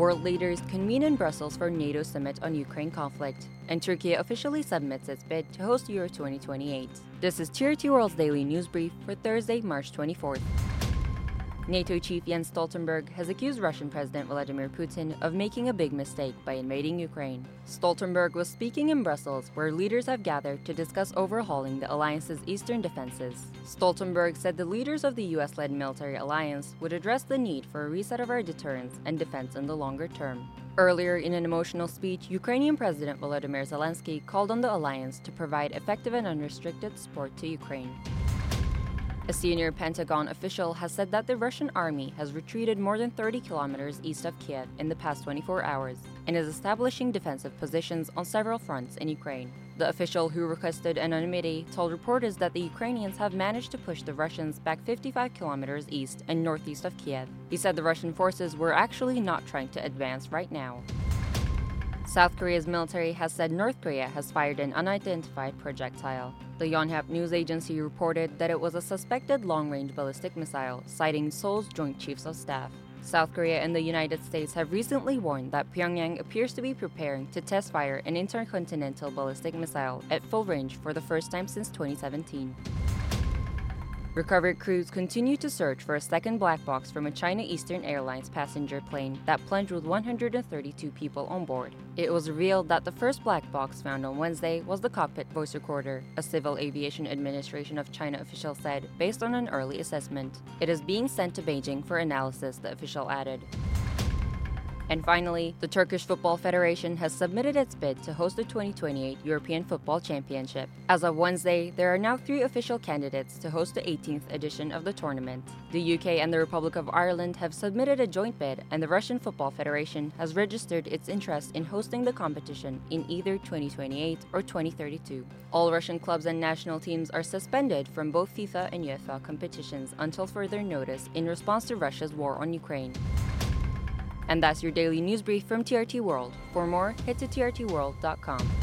World leaders convene in Brussels for NATO summit on Ukraine conflict, and Turkey officially submits its bid to host Euro 2028. This is TRT World's daily news brief for Thursday, March 24th. NATO chief Jens Stoltenberg has accused Russian President Vladimir Putin of making a big mistake by invading Ukraine. Stoltenberg was speaking in Brussels, where leaders have gathered to discuss overhauling the alliance's eastern defenses. Stoltenberg said the leaders of the US led military alliance would address the need for a reset of our deterrence and defense in the longer term. Earlier in an emotional speech, Ukrainian President Volodymyr Zelensky called on the alliance to provide effective and unrestricted support to Ukraine. A senior Pentagon official has said that the Russian army has retreated more than 30 kilometers east of Kiev in the past 24 hours and is establishing defensive positions on several fronts in Ukraine. The official who requested anonymity told reporters that the Ukrainians have managed to push the Russians back 55 kilometers east and northeast of Kiev. He said the Russian forces were actually not trying to advance right now. South Korea's military has said North Korea has fired an unidentified projectile. The Yonhap news agency reported that it was a suspected long range ballistic missile, citing Seoul's Joint Chiefs of Staff. South Korea and the United States have recently warned that Pyongyang appears to be preparing to test fire an intercontinental ballistic missile at full range for the first time since 2017. Recovered crews continue to search for a second black box from a China Eastern Airlines passenger plane that plunged with 132 people on board. It was revealed that the first black box found on Wednesday was the cockpit voice recorder, a Civil Aviation Administration of China official said, based on an early assessment. It is being sent to Beijing for analysis, the official added. And finally, the Turkish Football Federation has submitted its bid to host the 2028 European Football Championship. As of Wednesday, there are now three official candidates to host the 18th edition of the tournament. The UK and the Republic of Ireland have submitted a joint bid, and the Russian Football Federation has registered its interest in hosting the competition in either 2028 or 2032. All Russian clubs and national teams are suspended from both FIFA and UEFA competitions until further notice in response to Russia's war on Ukraine. And that's your daily news brief from TRT World. For more, head to trtworld.com.